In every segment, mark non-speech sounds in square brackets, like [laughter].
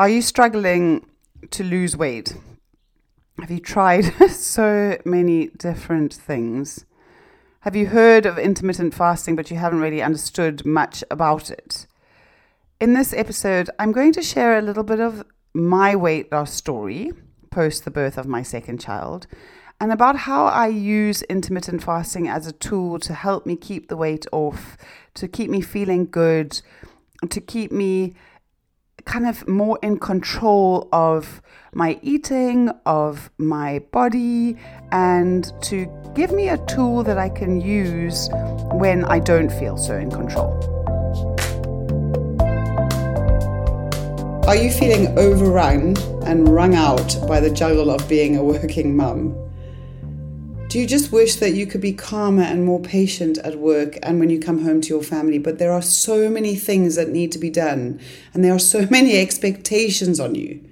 Are you struggling to lose weight? Have you tried [laughs] so many different things? Have you heard of intermittent fasting, but you haven't really understood much about it? In this episode, I'm going to share a little bit of my weight loss story post the birth of my second child and about how I use intermittent fasting as a tool to help me keep the weight off, to keep me feeling good, to keep me kind of more in control of my eating, of my body, and to give me a tool that I can use when I don't feel so in control. Are you feeling overrun and wrung out by the juggle of being a working mum? Do you just wish that you could be calmer and more patient at work and when you come home to your family? But there are so many things that need to be done, and there are so [laughs] many expectations on you.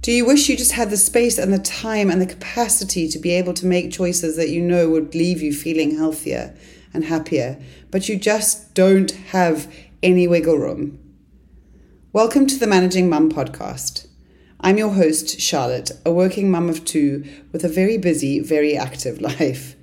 Do you wish you just had the space and the time and the capacity to be able to make choices that you know would leave you feeling healthier and happier, but you just don't have any wiggle room? Welcome to the Managing Mum podcast. I'm your host, Charlotte, a working mum of two with a very busy, very active [laughs] life.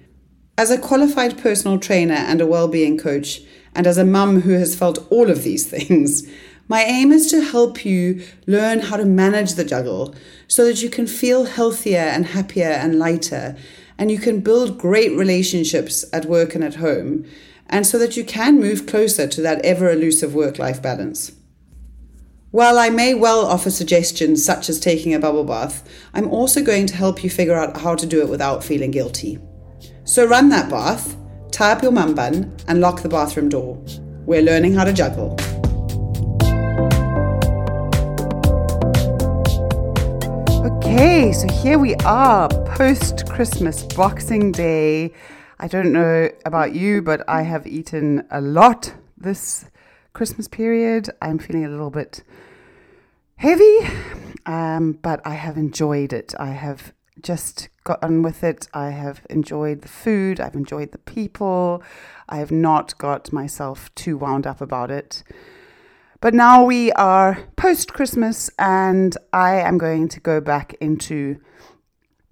As a qualified personal trainer and a well-being coach, and as a mum who has felt all of these [laughs] things, my aim is to help you learn how to manage the juggle so that you can feel healthier and happier and lighter, and you can build great relationships at work and at home, and so that you can move closer to that ever elusive work life balance. While I may well offer suggestions such as taking a bubble bath, I'm also going to help you figure out how to do it without feeling guilty. So run that bath, tie up your mum bun, and lock the bathroom door. We're learning how to juggle. Okay, so here we are, post Christmas Boxing Day. I don't know about you, but I have eaten a lot this Christmas period. I'm feeling a little bit heavy, um, but I have enjoyed it. I have just gotten with it. I have enjoyed the food. I've enjoyed the people. I have not got myself too wound up about it. But now we are post Christmas, and I am going to go back into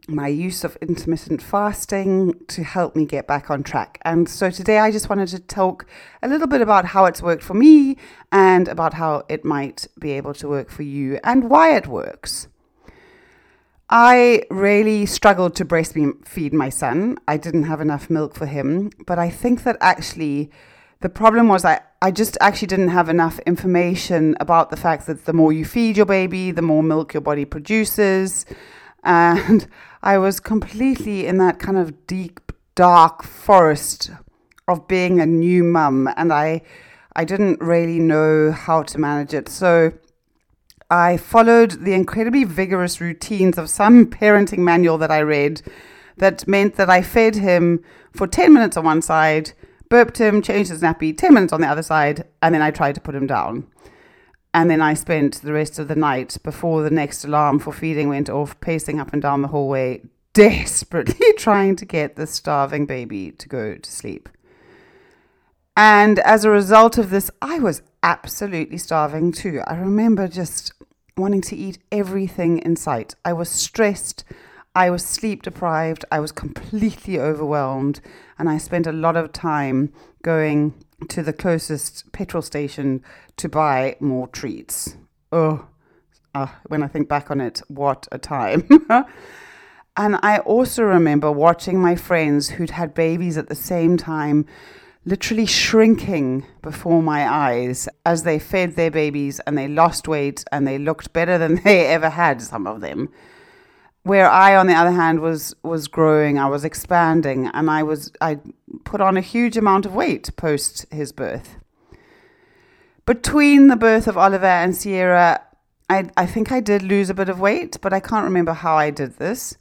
my use of intermittent fasting to help me get back on track. And so today I just wanted to talk a little bit about how it's worked for me and about how it might be able to work for you and why it works. I really struggled to breastfeed my son. I didn't have enough milk for him, but I think that actually the problem was I, I just actually didn't have enough information about the fact that the more you feed your baby, the more milk your body produces. And I was completely in that kind of deep, dark forest of being a new mum. And I, I didn't really know how to manage it. So I followed the incredibly vigorous routines of some parenting manual that I read that meant that I fed him for 10 minutes on one side burped him, changed his nappy, 10 minutes on the other side, and then I tried to put him down. And then I spent the rest of the night before the next alarm for feeding went off, pacing up and down the hallway, [laughs] desperately [laughs] trying to get the starving baby to go to sleep. And as a result of this, I was absolutely starving too. I remember just wanting to eat everything in sight. I was stressed. I was sleep deprived, I was completely overwhelmed, and I spent a lot of time going to the closest petrol station to buy more treats. Oh, uh, when I think back on it, what a time. [laughs] and I also remember watching my friends who'd had babies at the same time literally shrinking before my eyes as they fed their babies and they lost weight and they looked better than [laughs] they ever had, some of them where I, on the other hand, was was growing, I was expanding, and I was I put on a huge amount of weight post his birth. Between the birth of Oliver and Sierra, I I think I did lose a bit of weight, but I can't remember how I did this.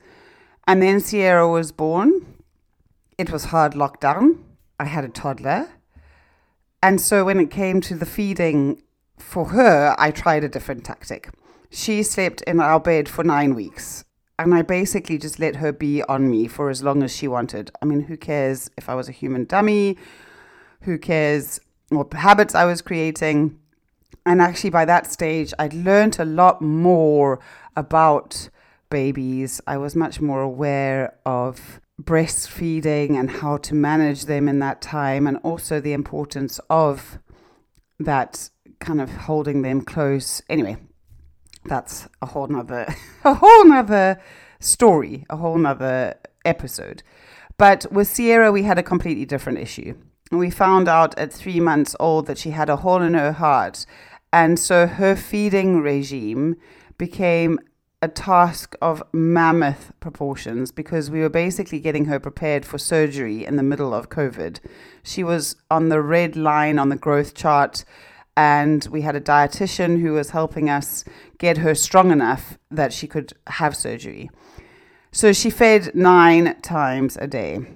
And then Sierra was born. It was hard lockdown. I had a toddler. And so when it came to the feeding for her, I tried a different tactic. She slept in our bed for nine weeks and I basically just let her be on me for as long as she wanted. I mean, who cares if I was a human dummy? Who cares what habits I was creating? And actually, by that stage, I'd learned a lot more about babies. I was much more aware of breastfeeding and how to manage them in that time, and also the importance of that kind of holding them close. Anyway, that's a whole nother [laughs] a whole nother story, a whole nother episode. But with Sierra, we had a completely different issue. We found out at three months old that she had a hole in her heart. And so her feeding regime became a task of mammoth proportions because we were basically getting her prepared for surgery in the middle of COVID. She was on the red line on the growth chart, and we had a dietitian who was helping us get her strong enough that she could have surgery. So she fed nine times a day.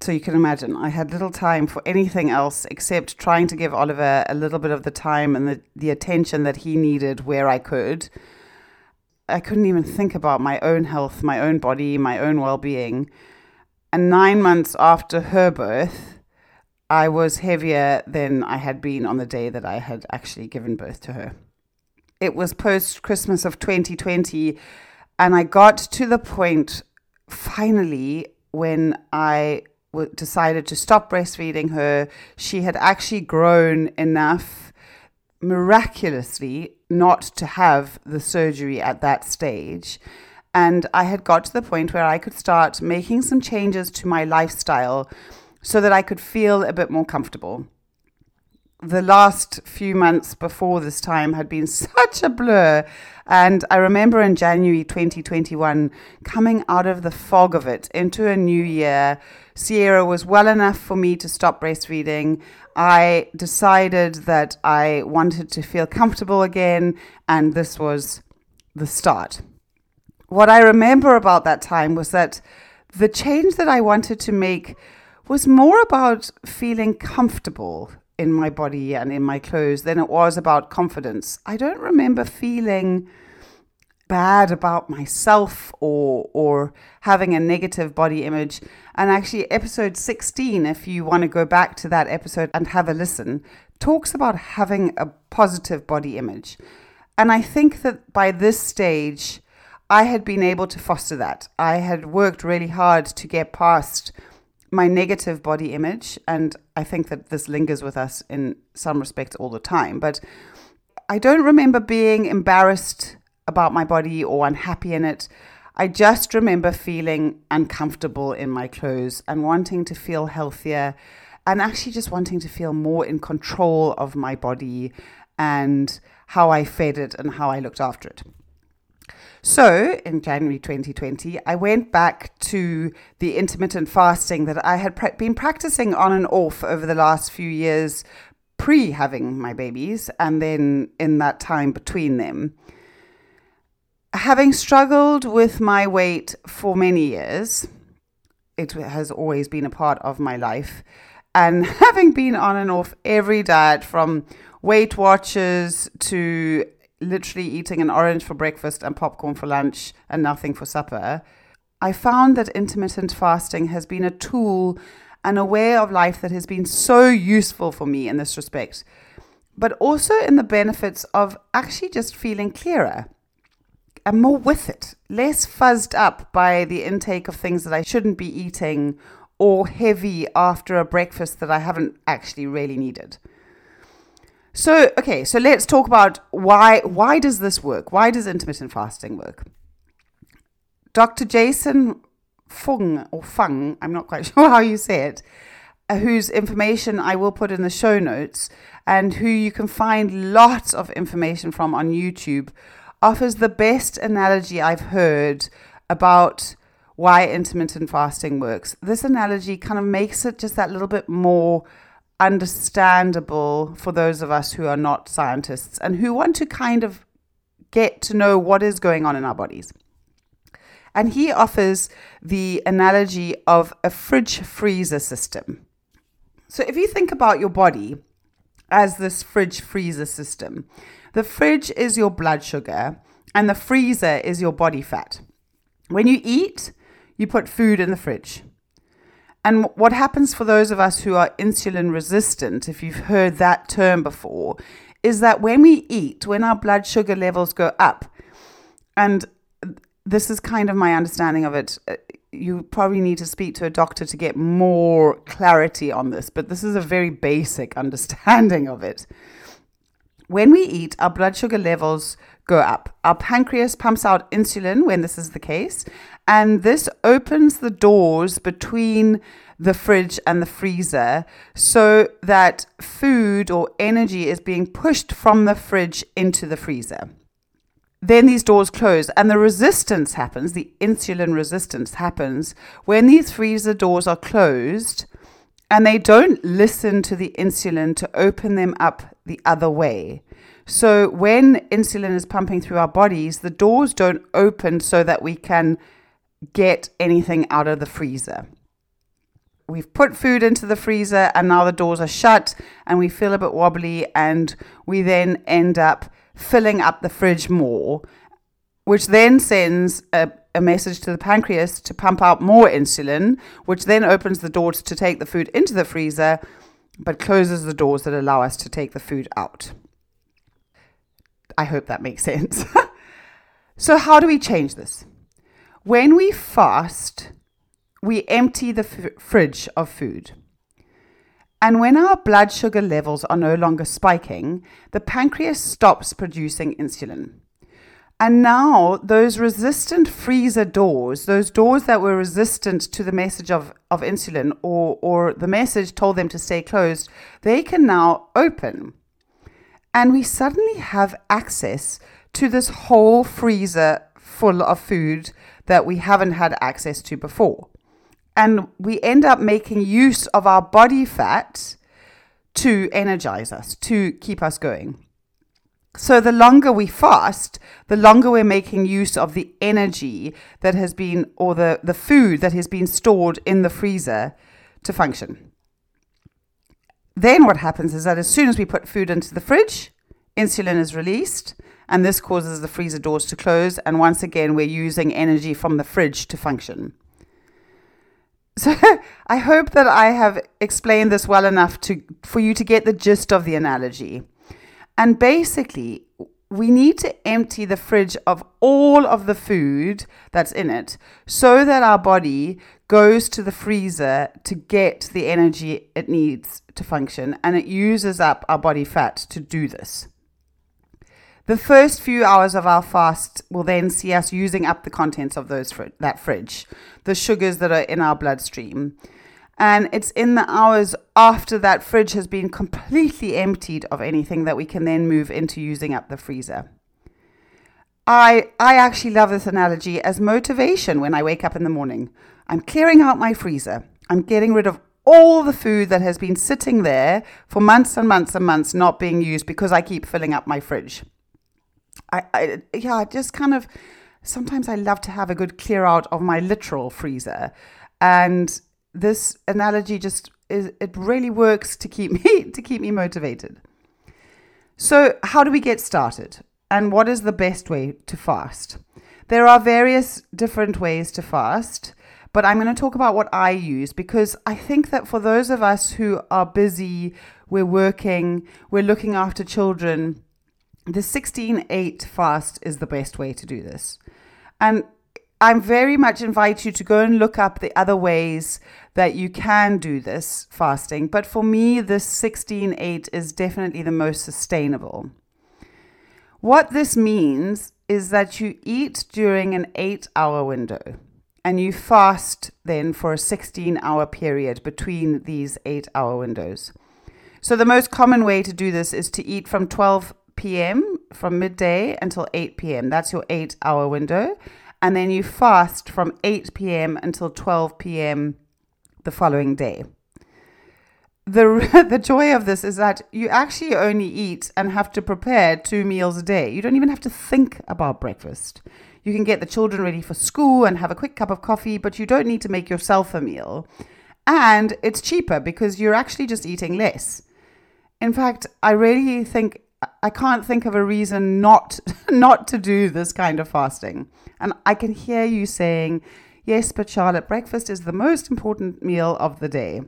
So you can imagine, I had little time for anything else except trying to give Oliver a little bit of the time and the, the attention that he needed where I could. I couldn't even think about my own health, my own body, my own well being. And nine months after her birth, I was heavier than I had been on the day that I had actually given birth to her. It was post Christmas of 2020 and I got to the point finally when I w- decided to stop breastfeeding her. She had actually grown enough miraculously not to have the surgery at that stage. And I had got to the point where I could start making some changes to my lifestyle so that I could feel a bit more comfortable the last few months before this time had been [laughs] such a blur. And I remember in January 2021 coming out of the fog of it into a new year. Sierra was well enough for me to stop breastfeeding. I decided that I wanted to feel comfortable again, and this was the start. What I remember about that time was that the change that I wanted to make was more about feeling comfortable in my body and in my clothes than it was about confidence. I don't remember feeling bad about myself or or having a negative body image. And actually episode 16 if you want to go back to that episode and have a listen talks about having a positive body image. And I think that by this stage I had been able to foster that. I had worked really hard to get past my negative body image, and I think that this lingers with us in some respects all the time, but I don't remember being embarrassed about my body or unhappy in it. I just remember feeling uncomfortable in my clothes and wanting to feel healthier and actually just wanting to feel more in control of my body and how I fed it and how I looked after it. So in January 2020, I went back to the intermittent fasting that I had pre- been practicing on and off over the last few years pre having my babies and then in that time between them. Having struggled with my weight for many years, it has always been a part of my life. And [laughs] having been on and off every diet from Weight Watchers to literally eating an orange for breakfast and popcorn for lunch and nothing for supper, I found that intermittent fasting has been a tool and a way of life that has been so useful for me in this respect, but also in the benefits of actually just feeling clearer and more with it, less fuzzed up by the intake of things that I shouldn't be eating or heavy after a breakfast that I haven't actually really needed. So, okay, so let's talk about why why does this work? Why does intermittent fasting work? Dr. Jason Fung or Fung, I'm not quite [laughs] sure how you say it, uh, whose information I will put in the show notes and who you can find lots of information from on YouTube, offers the best analogy I've heard about why intermittent fasting works. This analogy kind of makes it just that little bit more understandable for those of us who are not scientists and who want to kind of get to know what is going on in our bodies. And he offers the analogy of a fridge freezer system. So if you think about your body as this fridge freezer system, the fridge is your blood sugar and the freezer is your body fat. When you eat, you put food in the fridge. And what happens for those of us who are insulin resistant, if you've heard that term before, is that when we eat, when our blood sugar levels go up, and this is kind of my understanding of it. uh, You probably need to speak to a doctor to get more clarity on this, but this is a very basic [laughs] understanding of it. When we eat, our blood sugar levels go up. Our pancreas pumps out insulin when this is the case, and this opens the doors between the fridge and the freezer so that food or energy is being pushed from the fridge into the freezer. Then these doors close, and the resistance happens, the insulin resistance happens when these freezer doors are closed and they don't listen to the insulin to open them up the other way. So when insulin is pumping through our bodies, the doors don't open so that we can get anything out of the freezer. We've put food into the freezer and now the doors are shut and we feel a bit wobbly and we then end up filling up the fridge more, which then sends a, a message to the pancreas to pump out more insulin, which then opens the doors to take the food into the freezer but closes the doors that allow us to take the food out. I hope that makes sense. [laughs] so, how do we change this? When we fast, we empty the f- fridge of food. And when our blood sugar levels are no longer spiking, the pancreas stops producing insulin. And now, those resistant freezer doors, those doors that were resistant to the message of, of insulin or, or the message told them to stay closed, they can now open. And we suddenly have access to this whole freezer full of food that we haven't had access to before. And we end up making use of our body fat to energize us, to keep us going. So, the longer we fast, the longer we're making use of the energy that has been, or the, the food that has been stored in the freezer to function. Then, what happens is that as soon as we put food into the fridge, insulin is released, and this causes the freezer doors to close. And once again, we're using energy from the fridge to function. [laughs] So I hope that I have explained this well enough to for you to get the gist of the analogy. And basically, we need to empty the fridge of all of the food that's in it so that our body goes to the freezer to get the energy it needs to function and it uses up our body fat to do this. The first few hours of our fast will then see us using up the contents of those fr- that fridge, the sugars that are in our bloodstream. And it's in the hours after that fridge has been completely emptied of anything that we can then move into using up the freezer. I, I actually love this analogy as motivation when I wake up in the morning. I'm clearing out my freezer. I'm getting rid of all the food that has been sitting there for months and months and months not being used because I keep filling up my fridge. I, I yeah, I just kind of sometimes I love to have a good clear out of my literal freezer. And this analogy just is it really works to keep [laughs] me to keep me motivated. So, how do we get started? And what is the best way to fast? There are various different ways to fast, but I'm going to talk about what I use because I think that for those of us who are busy, we're working, we're looking after children, the 16 8 fast is the best way to do this. And I very much invite you to go and look up the other ways that you can do this fasting. But for me, this 16 8 is definitely the most sustainable. What this means is that you eat during an eight hour window and you fast then for a 16 hour period between these eight hour windows. So, the most common way to do this is to eat from 12 p.m., from midday until 8 p.m. That's your eight hour window. And then you fast from 8 p.m. until 12 p.m. the following day the [laughs] the joy of this is that you actually only eat and have to prepare two meals a day. You don't even have to think about breakfast. You can get the children ready for school and have a quick cup of coffee, but you don't need to make yourself a meal. And it's cheaper because you're actually just eating less. In fact, I really think I can't think of a reason not [laughs] not to do this kind of fasting. And I can hear you saying, "Yes, but Charlotte, breakfast is the most important meal of the day."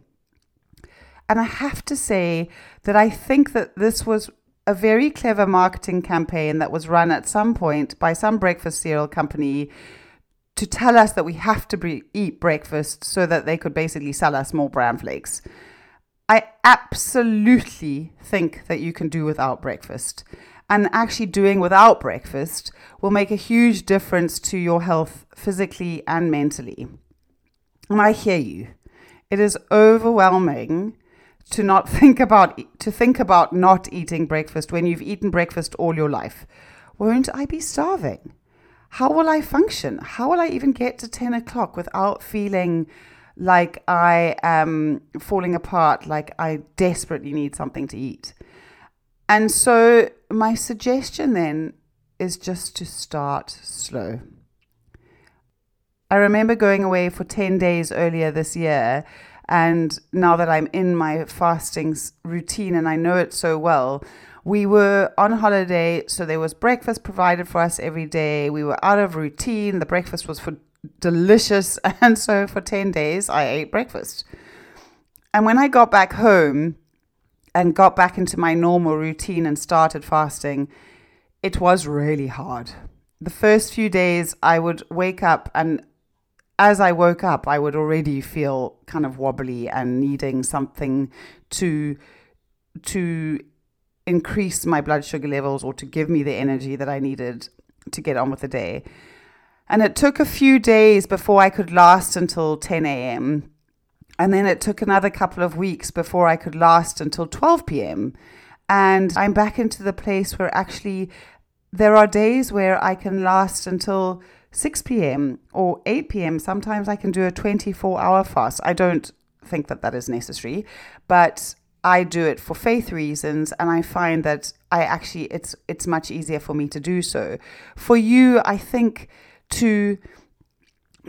And I have to say that I think that this was a very clever marketing campaign that was run at some point by some breakfast cereal company to tell us that we have to be, eat breakfast so that they could basically sell us more bran flakes. I absolutely think that you can do without breakfast. And actually, doing without breakfast will make a huge difference to your health physically and mentally. And I hear you. It is overwhelming to not [laughs] think about to think about not eating breakfast when you've eaten breakfast all your life. Won't I be starving? How will I function? How will I even get to 10 o'clock without feeling like I am falling apart, like I desperately need something to eat? And so, my suggestion then is just to start slow. I remember going away for 10 days earlier this year and now that I'm in my fasting routine and I know it so well, we were on holiday, so there was breakfast provided for us every day. We were out of routine. The breakfast was for delicious, [laughs] and so for 10 days I ate breakfast. And when I got back home and got back into my normal routine and started fasting, it was really hard. The first few days I would wake up and as I woke up, I would already feel kind of wobbly and needing something to to increase my blood sugar levels or to give me the energy that I needed to get on with the day. And it took a few days before I could last until 10 a.m. And then it took another couple of weeks before I could last until 12 p.m. And I'm back into the place where actually there are days where I can last until 6 p.m. or 8 p.m. Sometimes I can do a 24 hour fast. I don't think that that is necessary, but I do it for faith reasons and I find that I actually it's it's much easier for me to do so. For you, I think to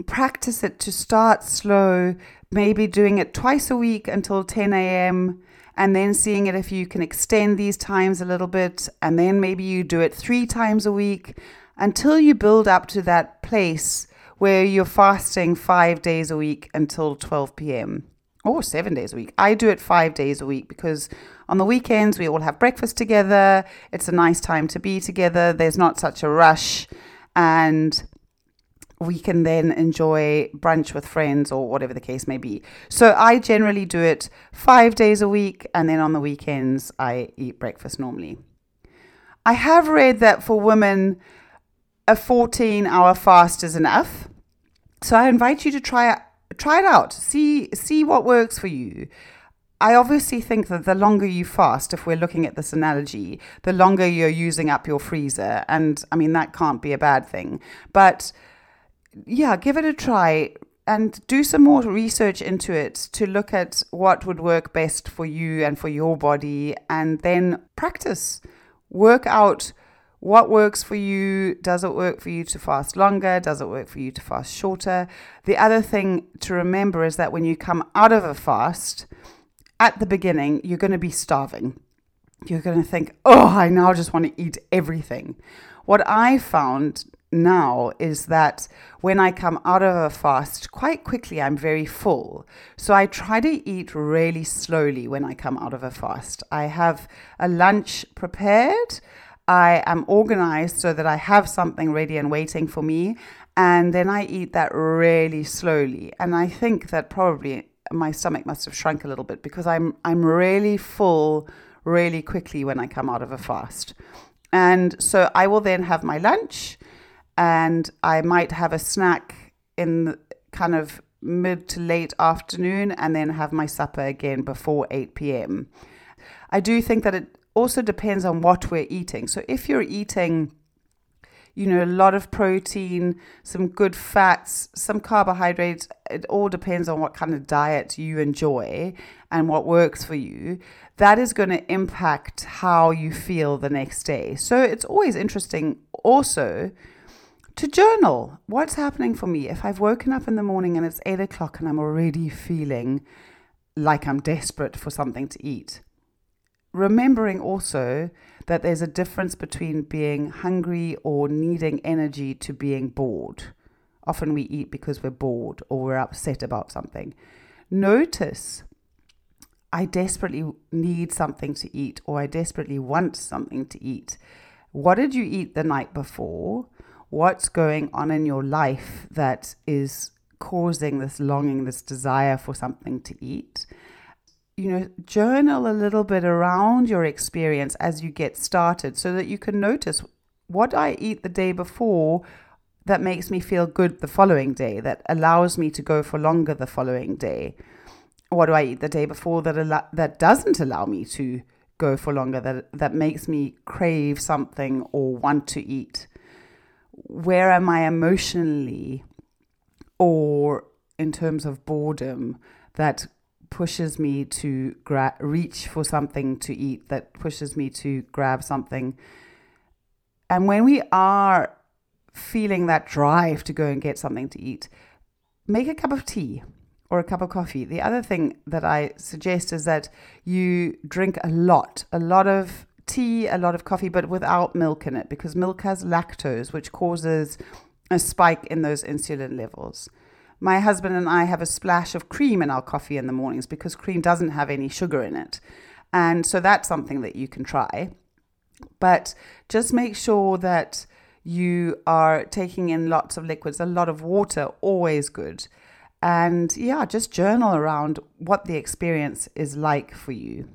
practice it to start slow, maybe doing it twice a week until 10 a.m. and then seeing it if you can extend these times a little bit and then maybe you do it 3 times a week until you build up to that place where you're fasting five days a week until 12 p.m. or oh, seven days a week. I do it five days a week because on the weekends we all have breakfast together. It's a nice time to be together. There's not such a rush. And we can then enjoy brunch with friends or whatever the case may be. So I generally do it five days a week. And then on the weekends, I eat breakfast normally. I have read that for women, a 14 hour fast is enough. So I invite you to try try it out. See see what works for you. I obviously think that the longer you fast, if we're looking at this analogy, the longer you're using up your freezer. And I mean, that can't be a bad thing. But yeah, give it a try and do some more research into it to look at what would work best for you and for your body. And then practice, work out what works for you? Does it work for you to fast longer? Does it work for you to fast shorter? The other thing to remember is that when you come out of a fast, at the beginning, you're going to be starving. You're going to think, oh, I now just want to eat everything. What I found now is that when I come out of a fast, quite quickly I'm very full. So I try to eat really slowly when I come out of a fast. I have a lunch prepared. I am organized so that I have something ready and waiting for me. And then I eat that really slowly. And I think that probably my stomach must have shrunk a little bit because I'm I'm really full really quickly when I come out of a fast. And so I will then have my lunch and I might have a snack in kind of mid to late afternoon and then have my supper again before 8 p.m. I do think that it also depends on what we're eating. So if you're eating, you know, a lot of protein, some good fats, some carbohydrates, it all depends on what kind of diet you enjoy and what works for you. That is going to impact how you feel the next day. So it's always interesting also to journal what's happening for me. If I've woken up in the morning and it's eight o'clock and I'm already feeling like I'm desperate for something to eat remembering also that there's a difference between being hungry or needing energy to being bored. Often we eat because we're bored or we're upset about something. Notice I desperately need something to eat or I desperately want something to eat. What did you eat the night before? What's going on in your life that is causing this longing, this desire for something to eat? You know, journal a little bit around your experience as you get started so that you can notice what I eat the day before that makes me feel good the following day, that allows me to go for longer the following day. What do I eat the day before that al- that doesn't allow me to go for longer that that makes me crave something or want to eat? Where am I emotionally or in terms of boredom that pushes me to gra- reach for something to eat that pushes me to grab something and when we are feeling that drive to go and get something to eat make a cup of tea or a cup of coffee. The other thing that I suggest is that you drink a lot, a lot of tea, a lot of coffee, but without milk in it because milk has lactose, which causes a spike in those insulin levels. My husband and I have a splash of cream in our coffee in the mornings because cream doesn't have any sugar in it. And so that's something that you can try. But just make sure that you are taking in lots of liquids, a lot of water, always good and yeah, just journal around what the experience is like for you.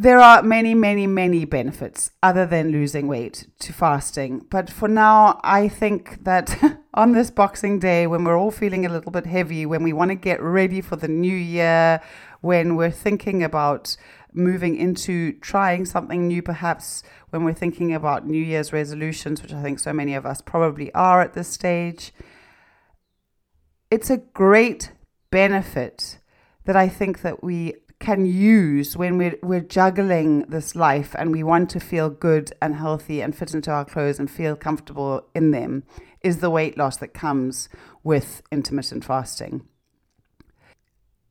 There are many, many, many benefits other than losing weight to fasting. But for now, I think that [laughs] on this Boxing Day, when we're all feeling a little bit heavy, when we want to get ready for the new year, when we're thinking about moving into trying something new, perhaps when we're thinking about New Year's resolutions, which I think so many of us probably are at this stage it's a great benefit that I think that we can use when we're, we're juggling this life and we want to feel good and healthy and fit into our clothes and feel comfortable in them is the weight loss that comes with intermittent fasting.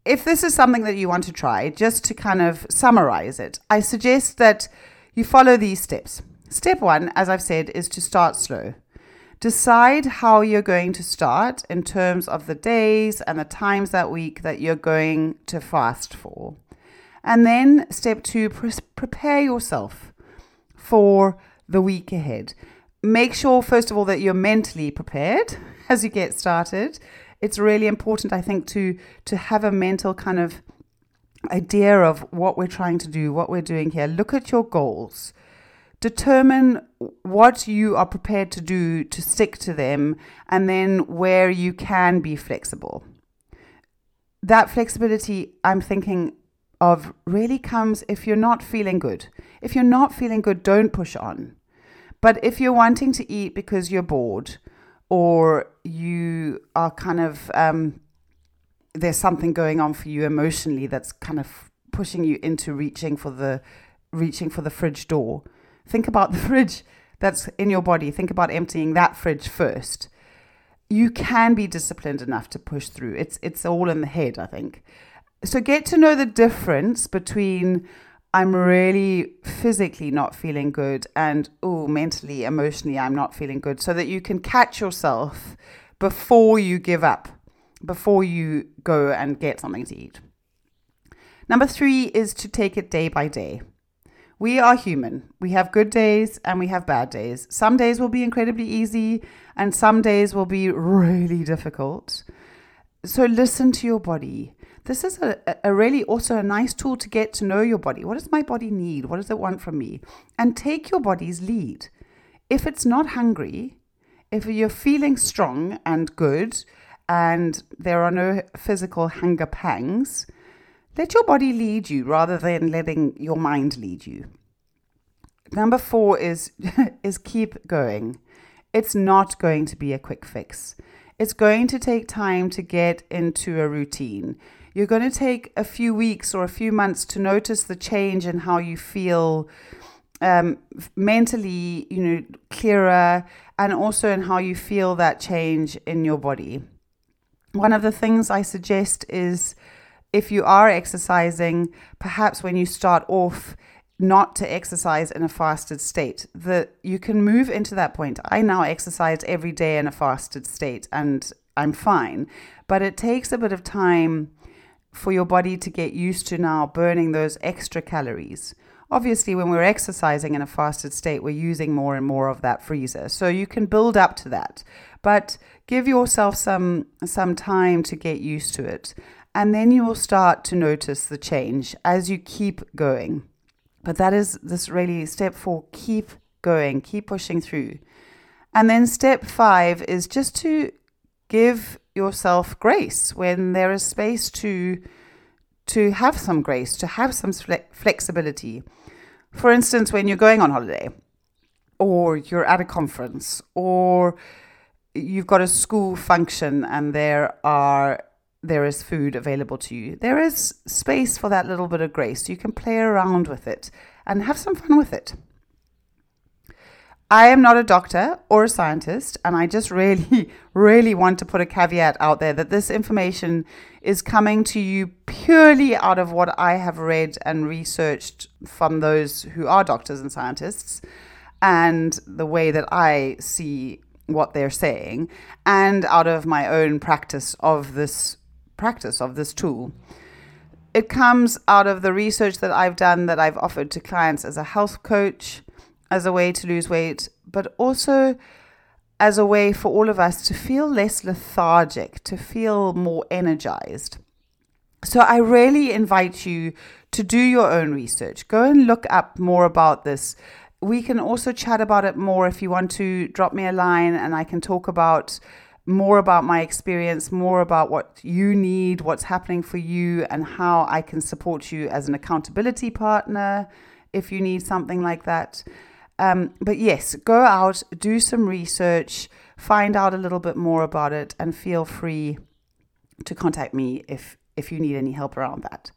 If this is something that you want to try, just to kind of summarize it, I suggest that you follow these steps. Step one, as I've said, is to start slow. Decide how you're going to start in terms of the days and the times that week that you're going to fast for. And then, step two, pre- prepare yourself for the week ahead. Make sure, first of all, that you're mentally prepared [laughs] as you get started. It's really important, I think, to, to have a mental kind of idea of what we're trying to do, what we're doing here. Look at your goals determine what you are prepared to do to stick to them and then where you can be flexible. That flexibility, I'm thinking of, really comes if you're not feeling good. If you're not feeling good, don't push on. But if you're wanting to eat because you're bored or you are kind of, um, there's something going on for you emotionally that's kind of pushing you into reaching for the reaching for the fridge door Think about [laughs] the fridge that's in your body. Think about emptying that fridge first. You can be disciplined enough to push through. It's it's all in the head, I think. So get to know the difference between I'm really physically not feeling good and oh mentally, emotionally I'm not feeling good so that you can catch yourself before you give up, before you go and get something to eat. Number 3 is to take it day by day. We are human. We have good days and we have bad days. Some days will be incredibly easy and some days will be really difficult. So listen to your body. This is a, a really also a nice tool to get to know your body. What does my body need? What does it want from me? And take your body's lead. If it's not hungry, if you're feeling strong and good and there are no physical hunger pangs, let your body lead you rather than letting your mind lead you. Number four is, [laughs] is keep going. It's not going to be a quick fix. It's going to take time to get into a routine. You're going to take a few weeks or a few months to notice the change in how you feel um, mentally, you know, clearer, and also in how you feel that change in your body. One of the things I suggest is if you are exercising, perhaps when you start off, not to exercise in a fasted state. That you can move into that point. I now exercise every day in a fasted state and I'm fine. But it takes a bit of time for your body to get used to now burning those extra calories. Obviously, when we're exercising in a fasted state, we're using more and more of that freezer. So you can build up to that. But give yourself some some time to get used to it. And then you will start to notice the change as you keep going. But that is this really step four keep going, keep pushing through. And then step five is just to give yourself grace when there is space to to have some grace, to have some flexibility. For instance, when you're going on holiday, or you're at a conference, or you've got a school function and there are there is food available to you. There is space for that little bit of grace. You can play around with it and have some fun with it. I am not a doctor or a scientist, and I just really, [laughs] really want to put a caveat out there that this information is coming to you purely out of what I have read and researched from those who are doctors and scientists, and the way that I see what they're saying, and out of my own practice of this practice of this tool. It comes out of the research that I've done that I've offered to clients as a health coach as a way to lose weight, but also as a way for all of us to feel less lethargic, to feel more energized. So I really invite you to do your own research. Go and look up more about this. We can also chat about it more if you want to drop me a line and I can talk about more about my experience, more about what you need, what's happening for you, and how I can support you as an accountability partner if you need something like that. Um, but yes, go out, do some research, find out a little bit more about it, and feel free to contact me if if you need any help around that.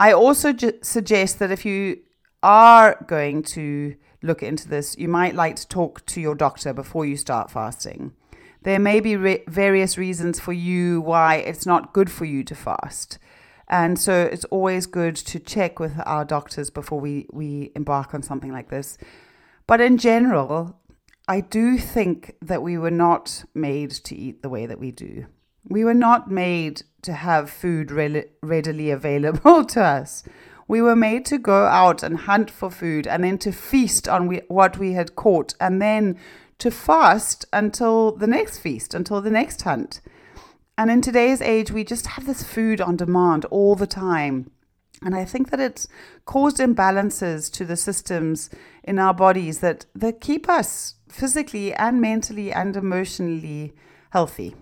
I also ju- suggest that if you are going to look into this, you might like to talk to your doctor before you start fasting. There may be re- various reasons for you why it's not good for you to fast. And so it's always good to check with our doctors before we, we embark on something like this. But in general, I do think that we were not made to eat the way that we do. We were not made to have food re- readily available [laughs] to us. We were made to go out and hunt for food and then to feast on we- what we had caught and then to fast until the next feast, until the next hunt. And in today's age, we just have this food on demand all the time. And I think that it's caused imbalances to the systems in our bodies that, that keep us physically and mentally and emotionally healthy.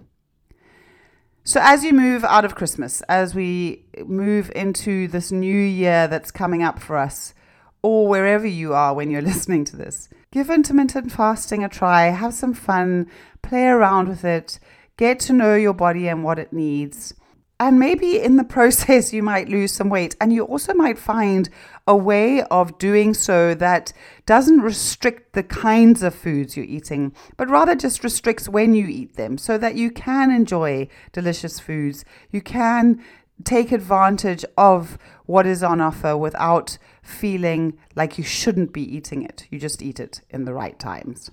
So, as you move out of Christmas, as we move into this new year that's coming up for us, or wherever you are when you're [laughs] listening to this, give intermittent fasting a try, have some fun, play around with it, get to know your body and what it needs. And maybe in the [laughs] process, you might lose some weight. And you also might find a way of doing so that doesn't restrict the kinds of foods you're eating, but rather just restricts when you eat them so that you can enjoy delicious foods. You can take advantage of what is on offer without feeling like you shouldn't be eating it. You just eat it in the right times.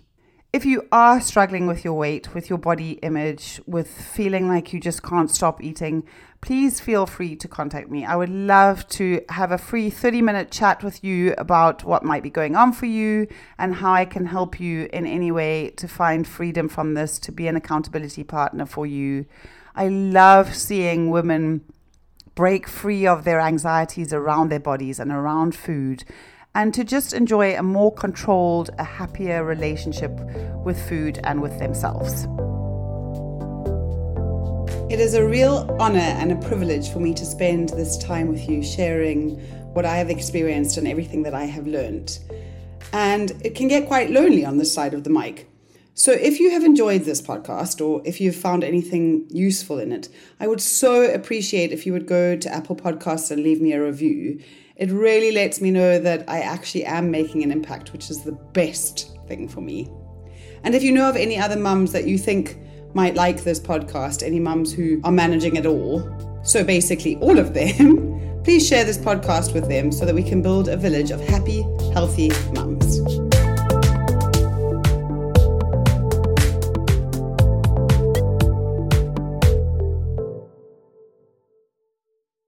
If you are struggling with your weight, with your body image, with feeling like you just can't stop eating, please feel free to contact me. I would love to have a free 30 minute chat with you about what might be going on for you and how I can help you in any way to find freedom from this, to be an accountability partner for you. I love seeing women break free of their anxieties around their bodies and around food and to just enjoy a more controlled, a happier relationship with food and with themselves. It is a real honor and a privilege for me to spend this time with you sharing what I have experienced and everything that I have learned. And it can get quite lonely on this side of the mic. So, if you have enjoyed this podcast or if you've found anything useful in it, I would so appreciate if you would go to Apple Podcasts and leave me a review it really lets me know that I actually am making an impact, which is the best thing for me. And if you know of any other mums that you think might like this podcast, any mums who are managing it all, so basically all of them, [laughs] please share this podcast with them so that we can build a village of happy, healthy mums.